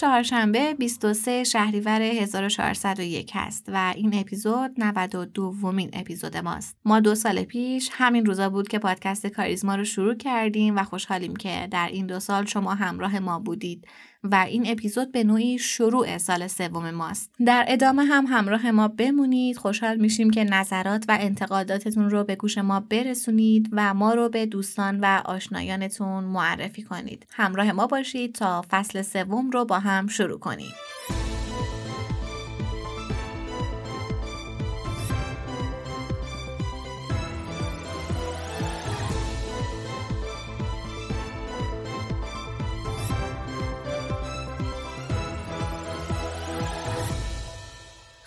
چهارشنبه 23 شهریور 1401 هست و این اپیزود 92 دومین اپیزود ماست. ما دو سال پیش همین روزا بود که پادکست کاریزما رو شروع کردیم و خوشحالیم که در این دو سال شما همراه ما بودید. و این اپیزود به نوعی شروع سال سوم ماست. در ادامه هم همراه ما بمونید. خوشحال میشیم که نظرات و انتقاداتتون رو به گوش ما برسونید و ما رو به دوستان و آشنایانتون معرفی کنید. همراه ما باشید تا فصل سوم رو با هم شروع کنیم.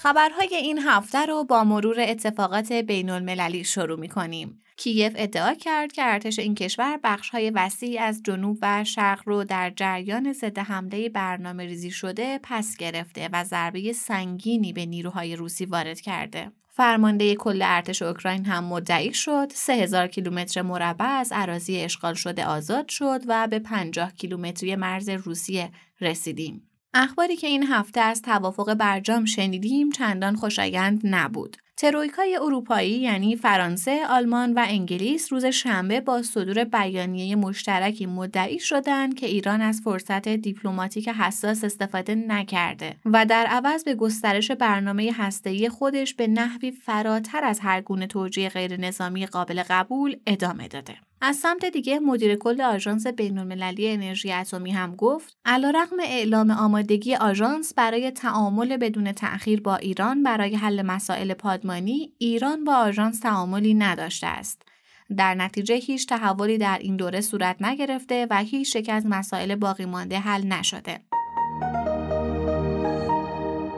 خبرهای این هفته رو با مرور اتفاقات بین المللی شروع می کنیم. کیف ادعا کرد که ارتش این کشور های وسیعی از جنوب و شرق رو در جریان ضد حمله برنامه ریزی شده پس گرفته و ضربه سنگینی به نیروهای روسی وارد کرده. فرمانده کل ارتش اوکراین هم مدعی شد 3000 کیلومتر مربع از اراضی اشغال شده آزاد شد و به 50 کیلومتری مرز روسیه رسیدیم. اخباری که این هفته از توافق برجام شنیدیم چندان خوشایند نبود. ترویکای اروپایی یعنی فرانسه، آلمان و انگلیس روز شنبه با صدور بیانیه مشترکی مدعی شدند که ایران از فرصت دیپلماتیک حساس استفاده نکرده و در عوض به گسترش برنامه هسته‌ای خودش به نحوی فراتر از هر گونه توجیه غیر نظامی قابل قبول ادامه داده. از سمت دیگه مدیر کل آژانس بین‌المللی انرژی اتمی هم گفت علیرغم اعلام آمادگی آژانس برای تعامل بدون تأخیر با ایران برای حل مسائل پادمانی ایران با آژانس تعاملی نداشته است. در نتیجه هیچ تحولی در این دوره صورت نگرفته و هیچ یک از مسائل باقی مانده حل نشده.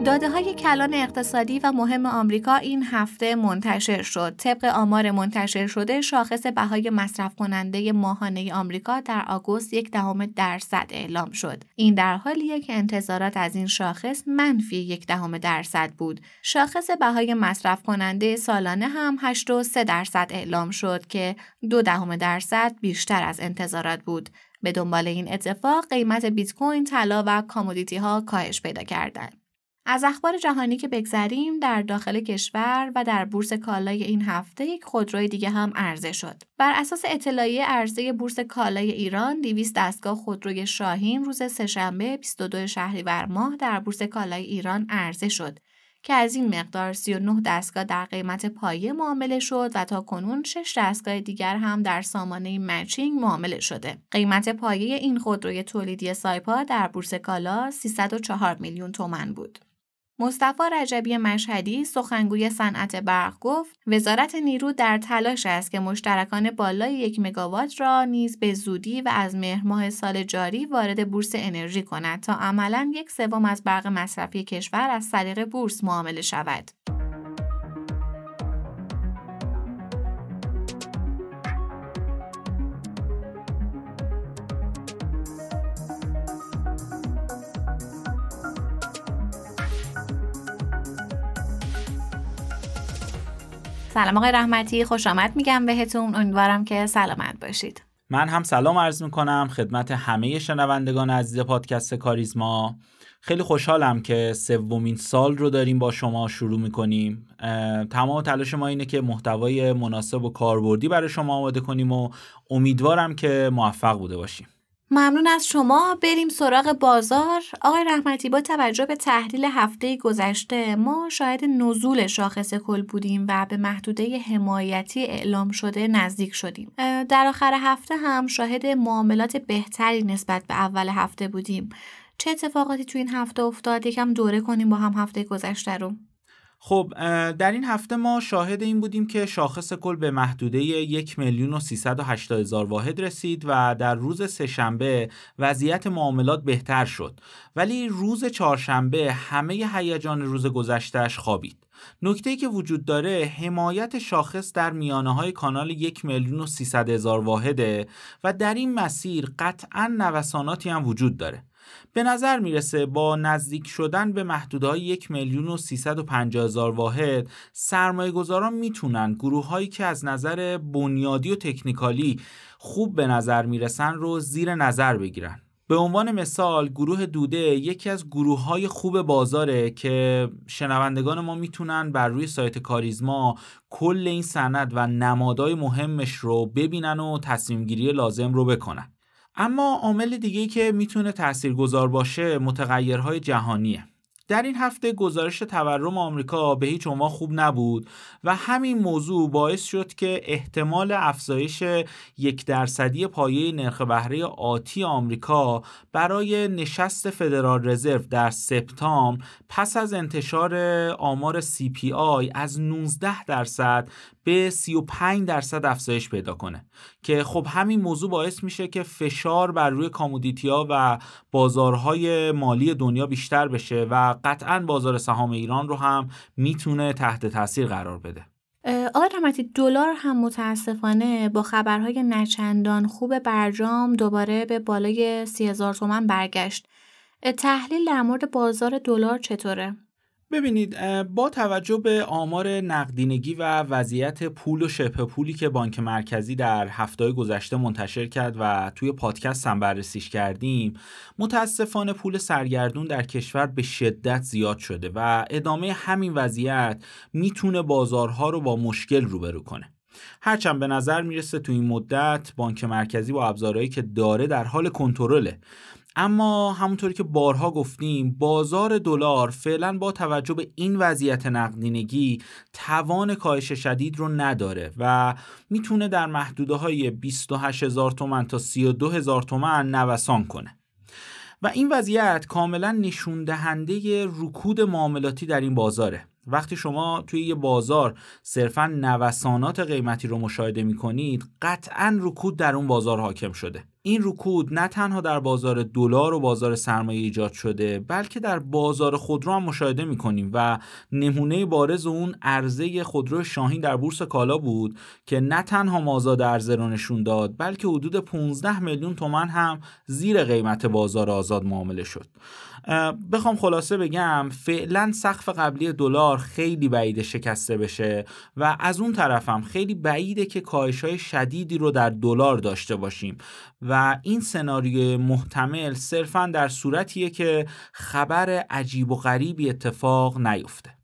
داده های کلان اقتصادی و مهم آمریکا این هفته منتشر شد. طبق آمار منتشر شده شاخص بهای مصرف کننده ماهانه آمریکا در آگوست یک دهم درصد اعلام شد. این در حالیه که انتظارات از این شاخص منفی یک دهم درصد بود. شاخص بهای مصرف کننده سالانه هم 8.3 درصد اعلام شد که دو دهم درصد بیشتر از انتظارات بود. به دنبال این اتفاق قیمت بیت کوین، طلا و کامودیتی ها کاهش پیدا کردند. از اخبار جهانی که بگذریم در داخل کشور و در بورس کالای این هفته یک خودروی دیگه هم عرضه شد. بر اساس اطلاعیه عرضه بورس کالای ایران 200 دستگاه خودروی شاهین روز سهشنبه 22 شهریور ماه در بورس کالای ایران عرضه شد که از این مقدار 39 دستگاه در قیمت پایه معامله شد و تا کنون 6 دستگاه دیگر هم در سامانه مچینگ معامله شده. قیمت پایه این خودروی تولیدی سایپا در بورس کالا 304 میلیون تومن بود. مصطفی رجبی مشهدی سخنگوی صنعت برق گفت وزارت نیرو در تلاش است که مشترکان بالای یک مگاوات را نیز به زودی و از مهر ماه سال جاری وارد بورس انرژی کند تا عملا یک سوم از برق مصرفی کشور از طریق بورس معامله شود. سلام آقای رحمتی خوش آمد میگم بهتون. امیدوارم که سلامت باشید. من هم سلام عرض می‌کنم خدمت همه شنوندگان عزیز پادکست کاریزما. خیلی خوشحالم که سومین سال رو داریم با شما شروع می‌کنیم. تمام تلاش ما اینه که محتوای مناسب و کاربردی برای شما آماده کنیم و امیدوارم که موفق بوده باشیم. ممنون از شما. بریم سراغ بازار. آقای رحمتی با توجه به تحلیل هفته گذشته ما شاهد نزول شاخص کل بودیم و به محدوده حمایتی اعلام شده نزدیک شدیم. در آخر هفته هم شاهد معاملات بهتری نسبت به اول هفته بودیم. چه اتفاقاتی تو این هفته افتاد؟ یکم دوره کنیم با هم هفته گذشته رو. خب در این هفته ما شاهد این بودیم که شاخص کل به محدوده یک میلیون و هزار واحد رسید و در روز سهشنبه وضعیت معاملات بهتر شد. ولی روز چهارشنبه همه هیجان روز گذشتهش خوابید. نکته که وجود داره حمایت شاخص در میانه های کانال یک میلیون و هزار واحده و در این مسیر قطعا نوساناتی هم وجود داره. به نظر می‌رسه با نزدیک شدن به محدودهای یک میلیون و هزار واحد سرمایه گذاران می‌تونن گروه هایی که از نظر بنیادی و تکنیکالی خوب به نظر می‌رسن رو زیر نظر بگیرن. به عنوان مثال گروه دوده یکی از گروه های خوب بازاره که شنوندگان ما می‌تونن بر روی سایت کاریزما کل این سند و نمادهای مهمش رو ببینن و تصمیم گیری لازم رو بکنن. اما عامل دیگه که می‌تونه تاثیرگذار باشه متغیرهای جهانیه. در این هفته گزارش تورم آمریکا به هیچ عنوان خوب نبود و همین موضوع باعث شد که احتمال افزایش یک درصدی پایه نرخ بهره آتی آمریکا برای نشست فدرال رزرو در سپتامبر پس از انتشار آمار CPI از 19 درصد به 35 درصد افزایش پیدا کنه. که خب همین موضوع باعث میشه که فشار بر روی کامودیتی و بازارهای مالی دنیا بیشتر بشه و قطعا بازار سهام ایران رو هم می‌تونه تحت تاثیر قرار بده. آقای رحمتی دلار هم متاسفانه با خبرهای نچندان خوب برجام دوباره به بالای سی هزار تومن برگشت. تحلیل در مورد بازار دلار چطوره؟ ببینید با توجه به آمار نقدینگی و وضعیت پول و شبه پولی که بانک مرکزی در هفته گذشته منتشر کرد و توی پادکست هم بررسیش کردیم متاسفانه پول سرگردون در کشور به شدت زیاد شده و ادامه همین وضعیت می‌تونه بازارها رو با مشکل روبرو کنه. هرچند به نظر می‌رسه تو این مدت بانک مرکزی با ابزارهایی که داره در حال کنترله. اما همونطوری که بارها گفتیم بازار دلار فعلا با توجه به این وضعیت نقدینگی توان کاهش شدید رو نداره و می‌تونه در محدوده های 28 هزار تومن تا 32 هزار تومن نوسان کنه. و این وضعیت کاملا نشون دهنده رکود معاملاتی در این بازاره. وقتی شما توی یه بازار صرفا نوسانات قیمتی رو مشاهده می کنید قطعا رکود در اون بازار حاکم شده. این رکود نه تنها در بازار دلار و بازار سرمایه ایجاد شده بلکه در بازار خودرو هم مشاهده می‌کنیم و نمونه بارز اون عرضه خودرو شاهین در بورس کالا بود که نه تنها مازاد عرضه رو نشون داد بلکه حدود 15 میلیون تومن هم زیر قیمت بازار آزاد معامله شد. بخوام خلاصه بگم فعلا سقف قبلی دلار خیلی بعیده شکسته بشه و از اون طرفم خیلی بعیده که کاهش های شدیدی رو در دلار داشته باشیم. و این سناریو محتمل صرفا در صورتیه که خبر عجیب و غریبی اتفاق نیفته.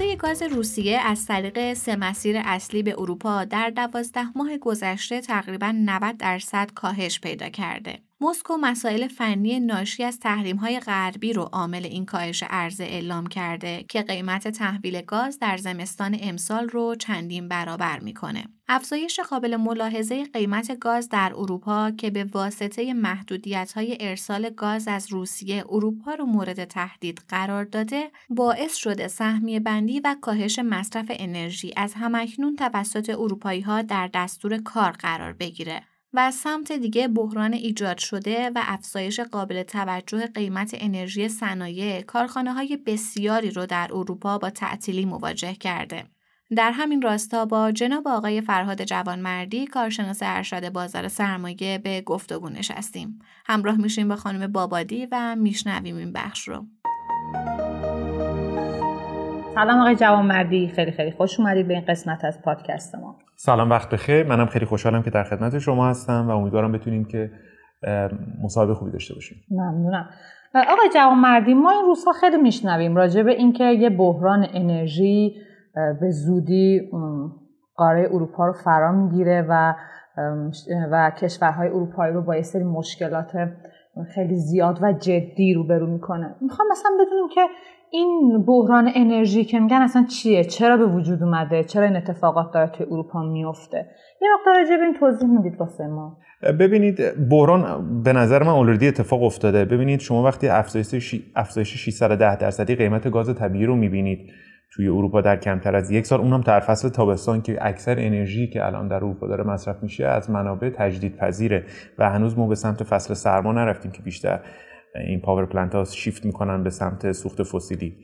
عرضه گاز روسیه از طریق سه مسیر اصلی به اروپا در دوازده ماه گذشته تقریبا 90 درصد کاهش پیدا کرده. مسکو مسائل فنی ناشی از های غربی رو عامل این کاهش عرضه اعلام کرده که قیمت تحویل گاز در زمستان امسال رو چندین برابر می‌کنه. افزایش قابل ملاحظه قیمت گاز در اروپا که به واسطه محدودیت های ارسال گاز از روسیه اروپا رو مورد تهدید قرار داده باعث شده سهمیه بندی و کاهش مصرف انرژی از همکنون توسط اروپایی ها در دستور کار قرار بگیره و از سمت دیگه بحران ایجاد شده و افزایش قابل توجه قیمت انرژی صنایع کارخانه های بسیاری رو در اروپا با تعطیلی مواجه کرده. در همین راستا با جناب آقای فرهاد جوانمردی کارشناس ارشد بازار سرمایه به گفتگو نشستیم. همراه میشیم با خانم بابادی و میشنویم این بخش رو. سلام آقای جوانمردی. خیلی خیلی خوش اومدید به این قسمت از پادکست ما. سلام وقت بخیر. منم خیلی خوشحالم که در خدمت شما هستم و امیدوارم بتونیم که مصاحبه خوبی داشته باشیم. ممنونم. آقای جوان مردی ما این روزها خیلی میشنویم راجع به اینکه یه بحران انرژی به زودی قاره اروپا رو فرا می‌گیره و و کشورهای اروپایی رو با یه سری مشکلات خیلی زیاد و جدی روبرو می‌کنه. می‌خوام مثلا بدونیم که این بحران انرژی که میگن اصلا چیه؟ چرا به وجود اومده؟ چرا این اتفاقات داره توی اروپا میفته؟ یه مقدار راجع به این توضیح می‌دید واسه ما. ببینید بحران به نظر من اولردی اتفاق افتاده. ببینید شما وقتی افزایش افزایش 610 درصدی قیمت گاز طبیعی رو می‌بینید توی اروپا در کمتر از یک سال اونم در فصل تابستان که اکثر انرژی که الان در اروپا داره مصرف میشه از منابع تجدید پذیره و هنوز ما به سمت فصل سرما نرفتیم که بیشتر این پاور پلنت ها شیفت می‌کنن به سمت سوخت فسیلی.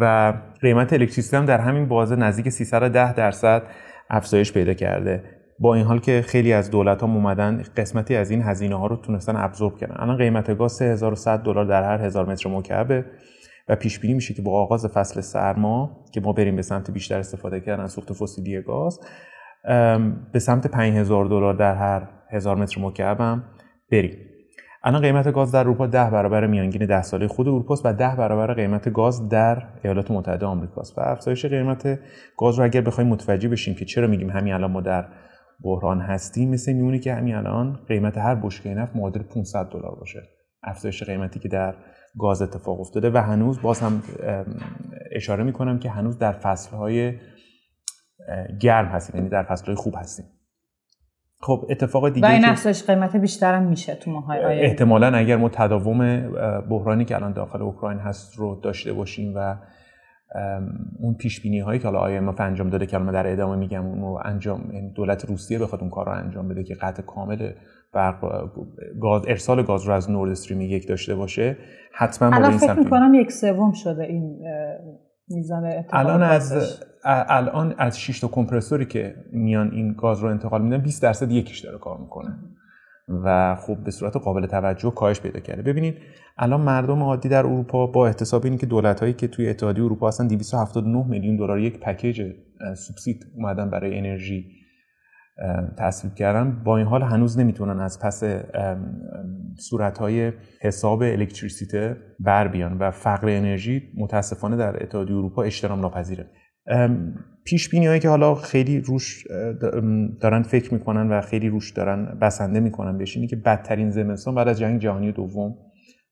و قیمت الکتریسیته هم در همین بازه نزدیک 310 درصد افزایش پیدا کرده. با این حال که خیلی از دولت ها اومدن قسمتی از این هزینه ها رو تونستن ابزورب کردن الان قیمت گاز 3100 دلار در هر هزار متر مکعبه و پیش بینی میشه که با آغاز فصل سرما که ما بریم به سمت بیشتر استفاده کردن سوخت فسیلی گاز به سمت 5000 دلار در هر هزار متر مکعب هم بریم. الان قیمت گاز در اروپا 10 برابر میانگین 10 ساله خود اروپاست و 10 برابر قیمت گاز در ایالات متحده آمریکاست. و افزایش قیمت گاز رو اگر بخوایم متوجه بشیم که چرا میگیم همین الان ما در بحران هستیم مثل میمونه که همین الان قیمت هر بشکه نفت معادل 500 دلار باشه. افزایش قیمتی که در گاز اتفاق افتاده و هنوز باز هم اشاره می‌کنم که هنوز در فصلهای گرم هستیم یعنی در فصلهای خوب هستیم. خب اتفاق دیگه و این افزایش قیمت بیشتر هم میشه تو ماهای آینده. احتمالا اگر ما تداوم بحرانی که الان داخل اوکراین هست رو داشته باشیم و اون پیش بینی هایی که حالا IMF انجام داده که در ادامه میگم اون رو انجام یعنی دولت روسیه بخواد اون کار رو انجام بده که قطع کامل برق گاز ارسال گاز رو از نورد استریم یک داشته باشه حتما الان فکر می‌کنم یک سوم شده این میزان الان از الان از 6 تا کمپرسوری که میان این گاز رو انتقال میدن 20 درصد یکیش داره کار می‌کنه. و خب به صورت قابل توجه کاهش پیدا کرده. ببینید الان مردم عادی در اروپا با احتساب این که دولت هایی که توی اتحادیه اروپا هستن 279 میلیون دلار یک پکیج سوبسید اومدن برای انرژی تصویب کردن. با این حال هنوز نمی‌تونن از پس صورت های حساب الکتریسیته بر بیان و فقر انرژی متاسفانه در اتحادیه اروپا اجتناب ناپذیره. پیش بینی هایی که حالا خیلی روش دارن فکر می‌کنن و خیلی روش دارن بسنده می‌کنن بهش اینه که بدترین زمستان بعد از جنگ جهانی دوم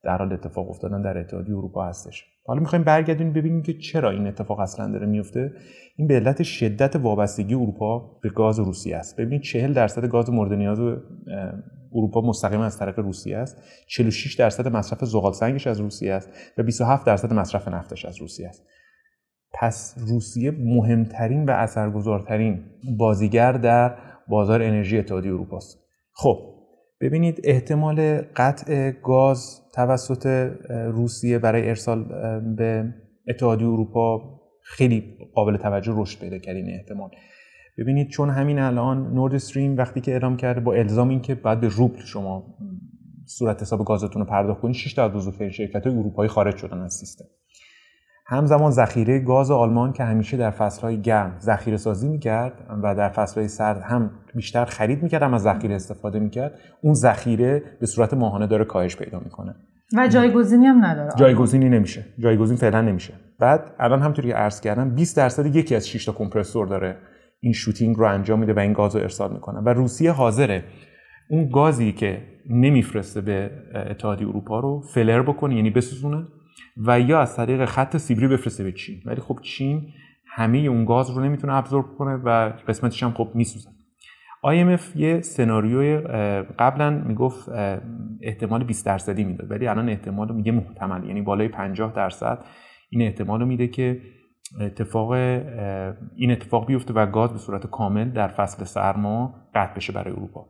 در حال اتفاق افتادن در اتحادیه اروپا هستش. حالا می‌خوایم برگردیم ببینیم که چرا این اتفاق اصلا داره میفته این به علت شدت وابستگی اروپا به گاز روسیه است. ببینید 40 درصد گاز مورد نیاز اروپا مستقیما از طریق روسیه است. 46 درصد مصرف زغال سنگش از روسیه است و 27 درصد مصرف نفتش از روسیه است. پس روسیه مهمترین و اثرگذارترین بازیگر در بازار انرژی اتحادیه اروپا است خب ببینید احتمال قطع گاز توسط روسیه برای ارسال به اتحادیه اروپا خیلی قابل توجه رشد پیدا کرد این احتمال. ببینید چون همین الان نورد استریم وقتی که اعلام کرده با الزام اینکه بعد به روبل شما صورت حساب گازتون رو پرداخت کنید 6 تا از شرکت اروپایی خارج شدن از سیستم. همزمان ذخیره گاز آلمان که همیشه در فصلهای گرم ذخیره سازی می‌کرد و در فصلهای سرد هم بیشتر خرید می‌کرد هم از ذخیره استفاده می‌کرد اون ذخیره به صورت ماهانه داره کاهش پیدا می‌کنه. و جایگزینی هم نداره. جایگزینی نمیشه. جایگزین فعلا نمیشه. بعد الان همطوری که عرض کردم 20 درصد یکی از 6 تا کمپرسور داره این شوتینگ رو انجام میده و این گاز رو ارسال می‌کنه. و روسیه حاضره اون گازی که نمیفرسته به اتحادیه اروپا رو فلر بکنه یعنی بسوزونه و یا از طریق خط سیبری بفرسته به چین. ولی خب چین همه اون گاز رو نمی‌تونه ابزورب کنه و قسمتش هم خب میسوزه. IMF یه سناریوی قبلا می‌گفت احتمال 20 درصدی می‌داد. ولی الان احتمال میگه محتمل. یعنی بالای 50 درصد این احتمال رو میده که اتفاق این اتفاق بیفته و گاز به صورت کامل در فصل سرما قطع بشه برای اروپا.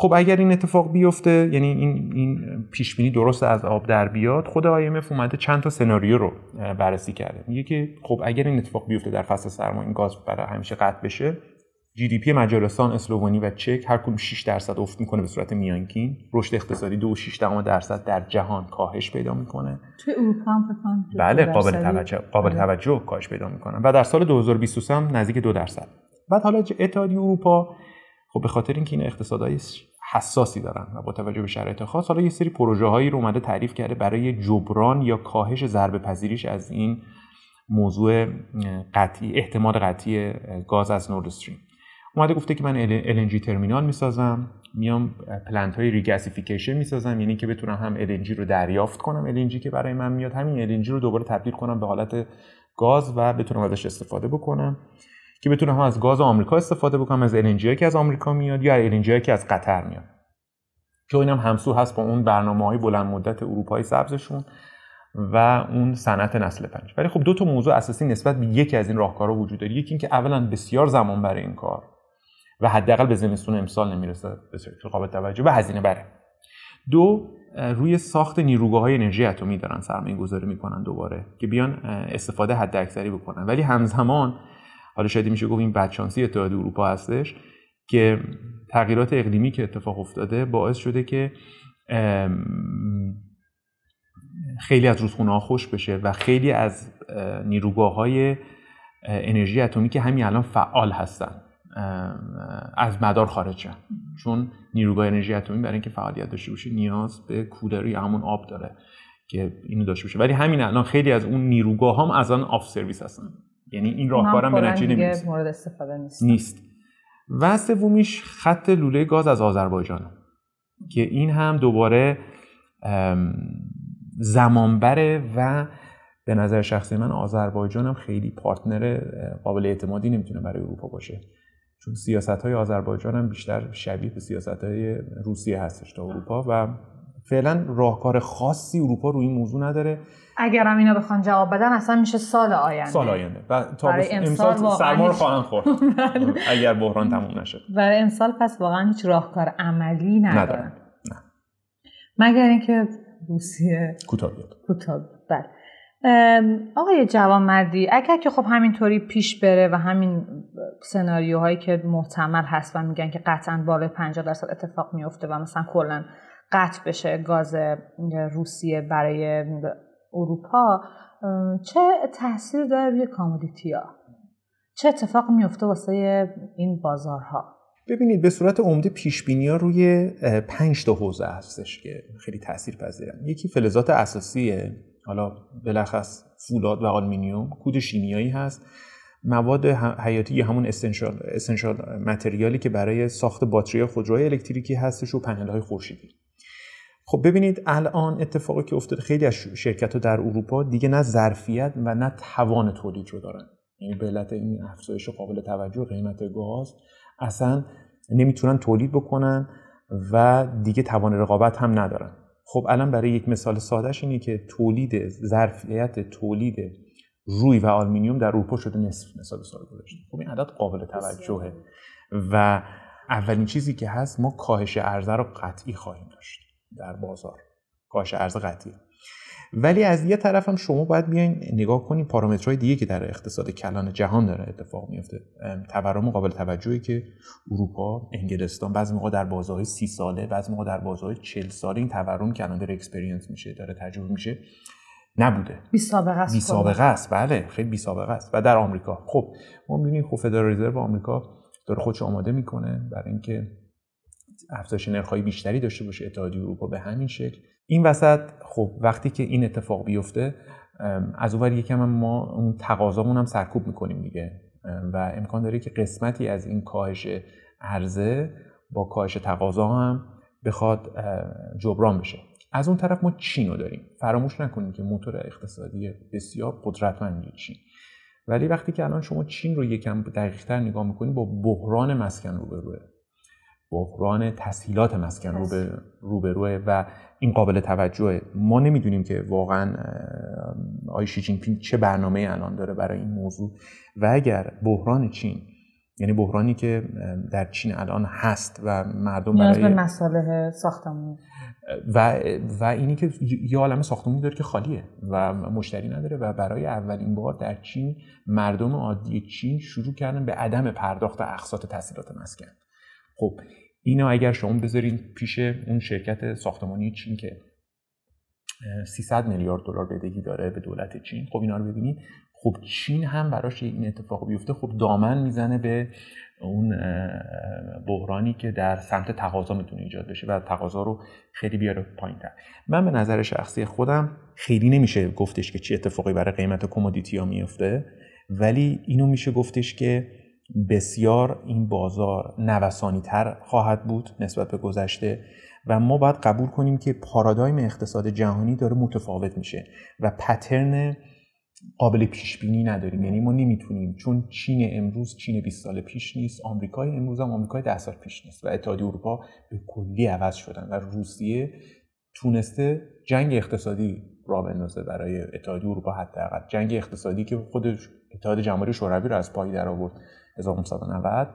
خب اگر این اتفاق بیفته یعنی این این پیش بینی درست از آب در بیاد خود IMF اومده چند تا سناریو رو بررسی کرده. میگه که خب اگر این اتفاق بیفته در فصل سرما این گاز برای همیشه قطع بشه جی دی پی مجارستان، اسلوونی و چک هر کدوم 6 درصد افت می‌کنه به صورت میانگین. رشد اقتصادی 2.6 درصد در جهان کاهش پیدا می‌کنه. توی اروپا هم بله قابل توجه قابل آره. توجه کاهش پیدا می‌کنه. و در سال 2023 هم نزدیک 2 درصد. بعد حالا اتحادیه اروپا خب به خاطر اینکه این اقتصادهای حساسی دارن و با توجه به شرایط خاص حالا یه سری پروژه هایی رو اومده تعریف کرده برای جبران یا کاهش ضربه پذیریش از این موضوع قطعی احتمال قطعی گاز از Nord Stream اومده گفته که من LNG terminal می‌سازم میام plant های regasification می‌سازم یعنی که بتونم هم LNG رو دریافت کنم LNG که برای من میاد همین LNG رو دوباره تبدیل کنم به حالت گاز و بتونم ازش استفاده بکنم. که بتونم هم از گاز آمریکا استفاده بکنم از LNG که از آمریکا میاد یا LNG که از قطر میاد. که اینم همسو هست با اون برنامه های بلند مدت اروپایی سبزشون و اون صنعت نسل پنج. ولی خب دو تا موضوع اساسی نسبت به یکی از این راهکارها وجود داره. یکی اینکه اولا بسیار زمان برای این کار و حداقل به زمستون امسال نمی‌رسه صورت قابل توجه و هزینه بره. دو روی ساخت نیروگاه های انرژی اتمی دارن سرمایه گذاری می‌کنن دوباره که بیان استفاده حد اکثری بکنن. ولی همزمان حالا شاید میشه گفت این بدشانسی اتحادیه اروپا هستش که تغییرات اقلیمی که اتفاق افتاده باعث شده که خیلی از رودخونه ها خوش بشه و خیلی از نیروگاه های انرژی اتمی که همین الان فعال هستن از مدار خارج شن. چون نیروگاه انرژی اتمی برای اینکه فعالیت داشته باشه نیاز به کولر یا همون آب داره که اینو داشته باشه. ولی همین الان خیلی از اون نیروگاه هم از آن آف سرویس هستن. یعنی این راهکارم به نتیجه مورد استفاده نیست. نیست. و سومیش خط لوله گاز از آذربایجان که این هم دوباره زمانبره و به نظر شخصی من آذربایجان هم خیلی پارتنر قابل اعتمادی نمی‌تونه برای اروپا باشه. چون سیاست های آذربایجان هم بیشتر شبیه به سیاست های روسیه هستش تا اروپا و فعلا راهکار خاصی اروپا روی این موضوع نداره. اگر هم اینا بخوان جواب بدن اصلا میشه سال آینده. سال آینده. و تا امسال سرما رو خواهند خورد. بله. اگر بحران تموم نشد برای امسال پس واقعا هیچ راهکار عملی ندارن. نه. مگر اینکه روسیه کوتاه بیاد. کوتاه بله. آقای جوانمردی اگر که خب همینطوری پیش بره و همین سناریوهایی که محتمل هست و میگن که قطعا بالای 50 درصد اتفاق میفته و مثلا کلا قطع بشه گاز روسیه برای اروپا چه تاثیر داره روی کامودیتی چه اتفاق میفته واسه این بازارها؟ ببینید به صورت عمده پیش ها روی پنج تا حوزه هستش که خیلی تاثیر پذیرن. یکی فلزات اساسیه حالا بالاخص فولاد و آلومینیوم کود شیمیایی هست. مواد حیاتی همون essential essential material ی که برای ساخت باتری خودروهای الکتریکی هستش و پنل های خورشیدی. خب ببینید الان اتفاقی که افتاده خیلی از شرکت ها در اروپا دیگه نه ظرفیت و نه توان تولید رو دارن. یعنی به علت این افزایش قابل توجه قیمت گاز اصلا نمی‌تونن تولید بکنن و دیگه توان رقابت هم ندارن. خب الان برای یک مثال سادهش اینه که تولید ظرفیت تولید روی و آلومینیوم در اروپا شده نصف نسبت سال گذشته. خب این عدد قابل توجهه. و اولین چیزی که هست ما کاهش عرضه رو قطعی خواهیم داشت. در بازار. کاهش عرضه قطعی. ولی از یه طرف هم شما باید بیاین نگاه کنین پارامترهای دیگه که در اقتصاد کلان جهان داره اتفاق میفته. تورم قابل توجهی که اروپا انگلستان بعضی موقع در بازه‌های سی ساله بعضی موقع در بازه‌های 40 ساله این تورم کلان داره experience میشه داره تجربه میشه نبوده. بی سابقه است. بی سابقه است. بله خیلی بی سابقه است. و در آمریکا. خب ما می‌بینیم خب فدرال رزرو آمریکا داره خودش آماده می‌کنه برای اینکه افزایش نرخ‌های بیشتری داشته باشه اتحادیه اروپا به همین شکل. این وسط خب وقتی که این اتفاق بیفته از اونور یکم ما اون تقاضامون هم سرکوب می‌کنیم دیگه. و امکان داره که قسمتی از این کاهش عرضه با کاهش تقاضا هم بخواد جبران بشه. از اون طرف ما چین رو داریم. فراموش نکنیم که موتور اقتصادی بسیار قدرتمندی چین. ولی وقتی که الان شما چین رو یکم دقیقتر نگاه می‌کنید با بحران مسکن روبروه. بحران تسهیلات مسکن رو به روبروه و این قابل توجهه. ما نمی‌دونیم که واقعا آقای شی جین پینگ چه برنامه الان داره برای این موضوع. و اگر بحران چین یعنی بحرانی که در چین الان هست و مردم برای به مساله ساختمون. و و اینی که یه عالم ساختمونی داره که خالیه و مشتری نداره و برای اولین بار در چین مردم عادی چین شروع کردن به عدم پرداخت اقساط تسهیلات مسکن. خب اینو اگر شما بذارین پیش اون شرکت ساختمانی چین که 300 میلیارد دلار بدهی داره به دولت چین خب اینا رو ببینید. خب چین هم براش این اتفاق بیفته. خب دامن می‌زنه به اون بحرانی که در سمت تقاضا می‌تونه ایجاد بشه و تقاضا رو خیلی بیاره پایین تر من به نظر شخصی خودم خیلی نمیشه گفتش که چی اتفاقی برای قیمت کمودیتی ها میفته ولی اینو میشه گفتش که بسیار این بازار نوسانی تر خواهد بود نسبت به گذشته و ما باید قبول کنیم که پارادایم اقتصاد جهانی داره متفاوت میشه و پترن قابل پیش بینی نداریم. یعنی ما نمی‌تونیم چون چین امروز چین 20 سال پیش نیست آمریکای امروز هم آمریکای 10 سال پیش نیست و اتحادیه اروپا به کلی عوض شدن و روسیه تونسته جنگ اقتصادی را بندازه برای اتحادیه اروپا حداقل. جنگ اقتصادی که خود اتحاد جماهیر شوروی رو از پای در آورد. 1990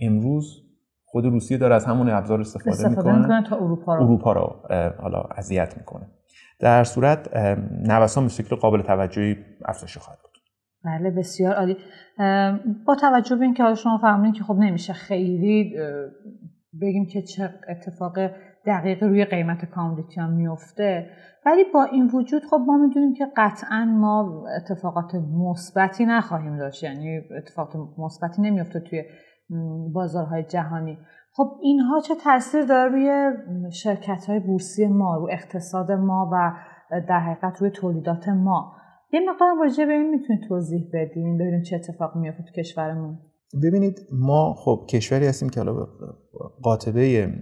امروز خود روسیه داره از همون ابزار استفاده, استفاده می‌کنه, می‌کنه تا اروپا رو. اروپا رو حالا اذیت می‌کنه. در صورت نوسان به شکل قابل توجهی افزایش خواهد بود. بله بسیار عالی. با توجه به اینکه حالا شما فرمودین که خب نمیشه خیلی بگیم که چه اتفاق دقیقی روی قیمت کامودیتی هم میفته. ولی با این وجود خب ما می‌دونیم که قطعا ما اتفاقات مثبتی نخواهیم داشت. یعنی اتفاقات مثبتی نمیفته توی بازارهای جهانی. خب اینها چه تاثیر داره روی شرکت های بورسی ما رو اقتصاد ما و در حقیقت روی تولیدات ما؟ یه مقدار راجع به این می‌تونید توضیح بدین ببینیم چه اتفاق میفته تو کشورمون. ببینید ما خب کشوری هستیم که حالا قاطبه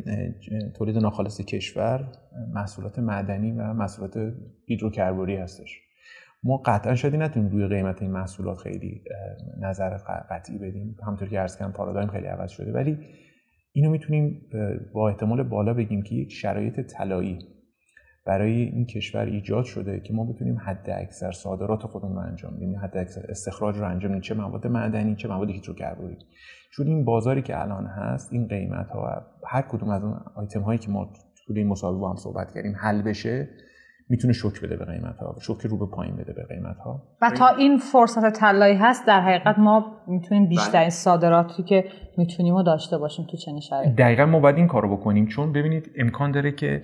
تولید ناخالص کشور محصولات معدنی و محصولات هیدروکربوری هستش. ما قطعا شدی نتونیم روی قیمت این محصولات خیلی نظر قطعی بدیم. همونطور که عرض کردم پارادایم خیلی عوض شده. ولی اینو می‌تونیم با احتمال بالا بگیم که یک شرایط طلایی برای این کشور ایجاد شده که ما بتونیم حد اکثر صادرات خودمون رو انجام بدیم. حد اکثر استخراج رو انجام بدیم. چه مواد معدنی چه مواد هیدروکربوری چون این بازاری که الان هست این قیمت ها هر کدوم از اون آیتم هایی که ما توی این مصاحبه با هم صحبت کردیم حل بشه می‌تونه شوک بده به قیمت ها شوک رو به پایین بده به قیمت ها و تا این فرصت طلایی هست در حقیقت ما می‌تونیم بیشترین بله. صادراتی که می‌تونیم داشته باشیم تو چنین شرایطی. دقیقا ما باید این کارو بکنیم. چون ببینید امکان داره که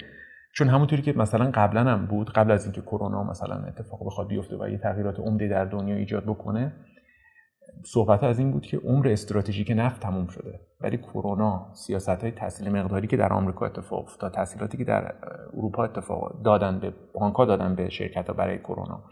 چون همونطوری که مثلا قبلا هم بود قبل از اینکه کرونا مثلا اتفاق بخواد بیفته و یه تغییرات عمده در دنیا ایجاد بکنه صحبت از این بود که عمر استراتژیک نفت تموم شده. ولی کرونا سیاست های تحصیل مقداری که در آمریکا اتفاق افتاد تحصیلاتی که در اروپا اتفاق دادن به بانک‌ها دادن به شرکت ها برای کرونا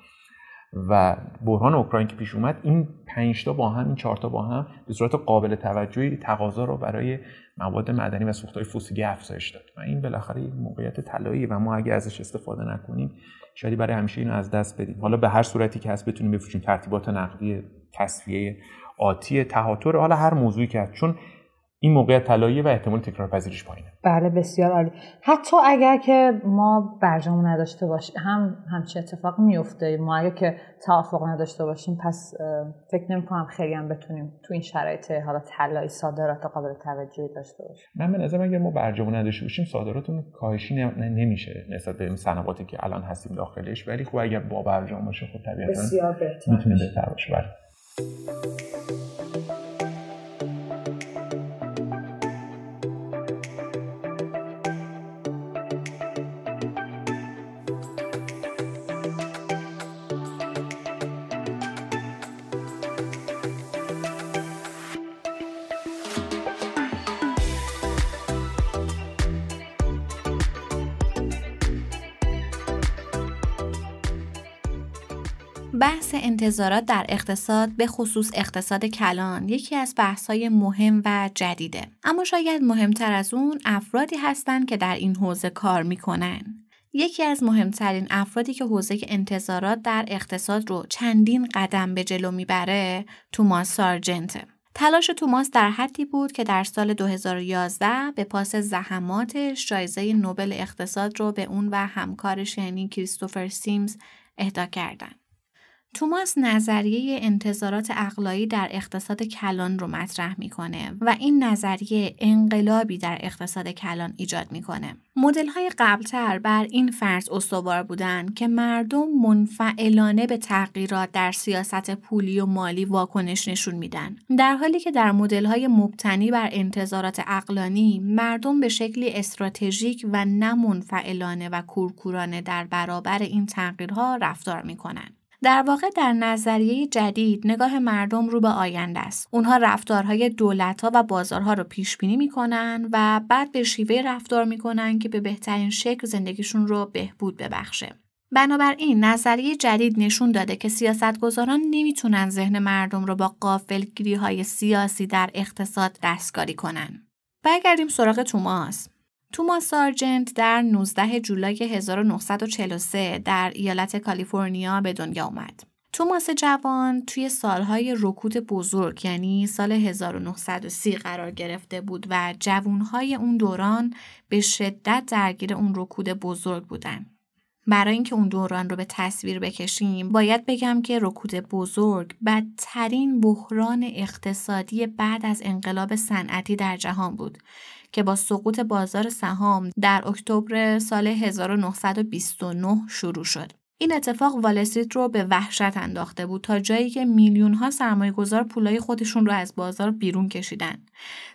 و بحران اوکراین که پیش اومد این پنج تا با هم این چهار تا با هم به صورت قابل توجهی تقاضا رو برای مواد معدنی و سوختهای فسیلی افزایش داد. و این بالاخره یک موقعیت طلایی و ما اگه ازش استفاده نکنیم شاید برای همیشه اینو از دست بدیم. حالا به هر صورتی که هست بتونیم بفروشیم ترتیبات نقدی تصفیه آتی تهاتر حالا هر موضوعی که چون این موقعیت طلایی و احتمال تکرار پذیریش پایینه. بله بسیار عالی. حتی اگر که ما برجامو نداشته باشیم هم همچه اتفاق میفته ما اگر که توافق نداشته باشیم پس فکر نمی کنم خیلی هم بتونیم تو این شرایط حالا طلایی صادرات قابل توجهی داشته باشیم. من به نظرم اگر ما برجامو نداشته باشیم صادراتمون کاهشی نمیشه نسبت به این صنعاتی که الان هستیم داخلش. ولی خب اگر با برجام باشه خب طبیعتا بسیار بهتر. می‌تونه بهتر باشه. بله. بحث انتظارات در اقتصاد به خصوص اقتصاد کلان یکی از بحث‌های مهم و جدیده. اما شاید مهمتر از اون افرادی هستند که در این حوزه کار می‌کنن. یکی از مهمترین افرادی که حوزه انتظارات در اقتصاد رو چندین قدم به جلو می‌بره توماس سارجنته تلاش توماس در حدی بود که در سال 2011 به پاس زحماتش جایزه نوبل اقتصاد رو به اون و همکارش یعنی کریستوفر سیمز اهدا کردند. توماس نظریه انتظارات اقلایی در اقتصاد کلان رو مطرح می‌کنه و این نظریه انقلابی در اقتصاد کلان ایجاد می‌کنه. مدل های قبلتر بر این فرض استوار بودند که مردم منفعلانه به تغییرات در سیاست پولی و مالی واکنش نشون میدن در حالی که در مدل های مبتنی بر انتظارات اقلانی مردم به شکلی استراتژیک و نه منفعلانه و کورکورانه در برابر این تغییرها رفتار می‌کنن در واقع در نظریه جدید نگاه مردم رو به آینده است. اونها رفتارهای دولتها و بازارها رو پیش بینی می‌کنن و بعد به شیوه رفتار می‌کنن که به بهترین شکل زندگیشون رو بهبود ببخشه. بنابراین نظریه جدید نشون داده که سیاستگزاران نمی‌تونن ذهن مردم رو با قافلگیری های سیاسی در اقتصاد دستکاری کنن. برگردیم سراغ توماس. توماس سارجنت در 19 جولای 1943 در ایالت کالیفرنیا به دنیا آمد. توماس جوان توی سالهای رکود بزرگ یعنی سال 1930 قرار گرفته بود و جوانهای اون دوران به شدت درگیر اون رکود بزرگ بودن. برای اینکه اون دوران رو به تصویر بکشیم باید بگم که رکود بزرگ بدترین بحران اقتصادی بعد از انقلاب صنعتی در جهان بود که با سقوط بازار سهام در اکتبر سال 1929 شروع شد. این اتفاق والستریت رو به وحشت انداخته بود تا جایی که میلیون ها سرمایه گذار پولای خودشون رو از بازار بیرون کشیدن.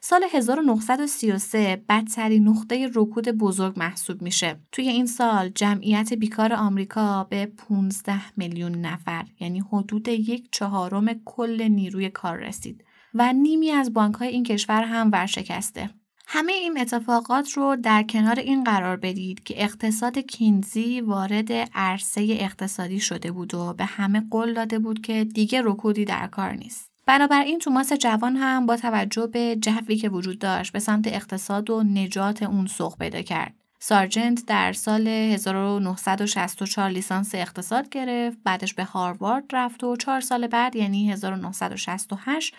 سال 1933 بدترین نقطه رکود بزرگ محسوب میشه. توی این سال جمعیت بیکار آمریکا به 15 میلیون نفر یعنی حدود یک چهارم کل نیروی کار رسید و نیمی از بانک های این کشور هم ورشکسته. همه این اتفاقات رو در کنار این قرار بدید که اقتصاد کینزی وارد عرصه اقتصادی شده بود و به همه قول داده بود که دیگه رکودی در کار نیست. بنابراین توماس جوان هم با توجه به جوی که وجود داشت به سمت اقتصاد و نجات اون سوق پیدا کرد. سارجنت در سال 1964 لیسانس اقتصاد گرفت، بعدش به هاروارد رفت و چهار سال بعد یعنی 1968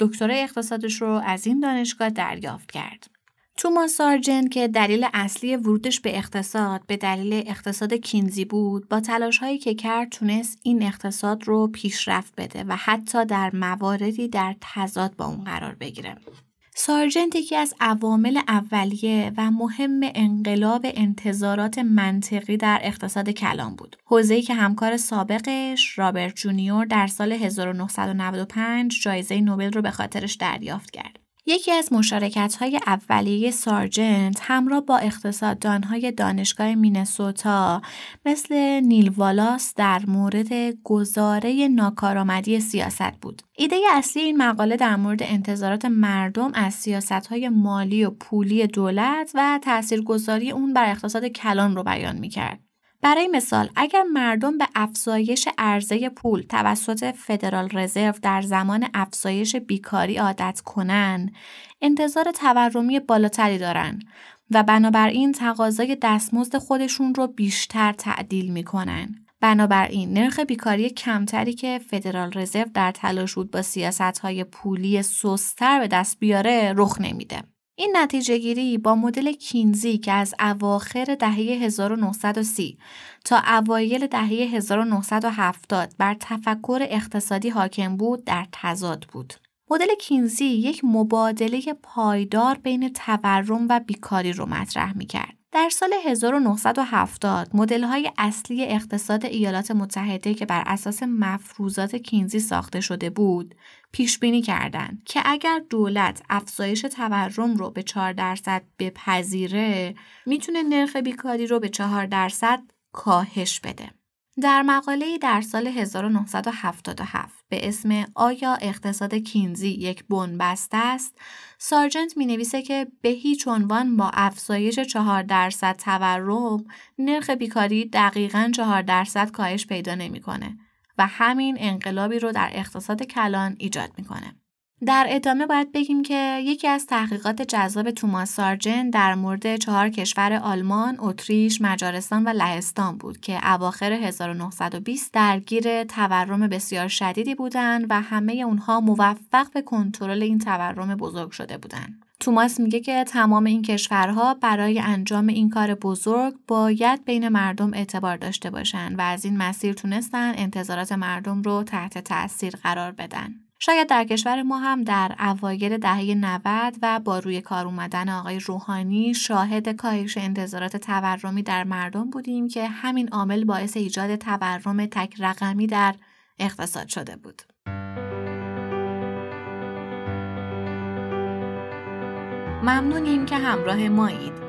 دکترای اقتصادش رو از این دانشگاه دریافت کرد. توماس سارجنت که دلیل اصلی ورودش به اقتصاد به دلیل اقتصاد کینزی بود با تلاش هایی که کرد تونست این اقتصاد رو پیشرفت بده و حتی در مواردی در تضاد با اون قرار بگیره. سارجنت یکی از عوامل اولیه و مهم انقلاب انتظارات منطقی در اقتصاد کلان بود. حوزه‌ای که همکار سابقش رابرت جونیور در سال 1995 جایزه نوبل رو به خاطرش دریافت کرد. یکی از مشارکت های اولیه سارجنت همراه با اقتصاددانهای دانشگاه مینسوتا مثل نیل والاس در مورد گزاره ناکارآمدی سیاست بود. ایده اصلی این مقاله در مورد انتظارات مردم از سیاست های مالی و پولی دولت و تاثیرگذاری اون بر اقتصاد کلان رو بیان می کرد. برای مثال اگر مردم به افزایش عرضه پول توسط فدرال رزرو در زمان افزایش بیکاری عادت کنن انتظار تورمی بالاتری دارن و بنابراین تقاضای دستمزد خودشون رو بیشتر تعدیل می‌کنن. بنابراین نرخ بیکاری کمتری که فدرال رزرو در تلاش بود با سیاست های پولی سستر به دست بیاره رخ نمیده. این نتیجه گیری با مدل کینزی که از اواخر دهه 1930 تا اوایل دهه 1970 بر تفکر اقتصادی حاکم بود در تضاد بود. مدل کینزی یک مبادله پایدار بین تورم و بیکاری رو مطرح می کرد. در سال 1970 مدل های اصلی اقتصاد ایالات متحده که بر اساس مفروضات کینزی ساخته شده بود پیش بینی کردند که اگر دولت افزایش تورم رو به 4 درصد بپذیره می‌تونه نرخ بیکاری رو به 4 درصد کاهش بده. در مقاله در سال 1977 به اسم آیا اقتصاد کینزی یک بنبست است سارجنت می نویسه که به هیچ عنوان با افزایش 4 درصد تورم نرخ بیکاری دقیقا 4 درصد کاهش پیدا نمی‌کنه و همین انقلابی رو در اقتصاد کلان ایجاد می‌کنه. در ادامه باید بگیم که یکی از تحقیقات جذاب توماس سارجن در مورد چهار کشور آلمان، اتریش، مجارستان و لهستان بود که اواخر 1920 درگیر تورم بسیار شدیدی بودند و همه اونها موفق به کنترل این تورم بزرگ شده بودند. توماس میگه که تمام این کشورها برای انجام این کار بزرگ باید بین مردم اعتبار داشته باشند و از این مسیر تونستن انتظارات مردم رو تحت تاثیر قرار بدن. شاید در کشور ما هم در اوایل دهه 90 و با روی کار اومدن آقای روحانی شاهد کاهش انتظارات تورمی در مردم بودیم که همین عامل باعث ایجاد تورم تک رقمی در اقتصاد شده بود. ممنونیم که همراه مایید.